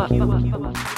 var. var. var. var.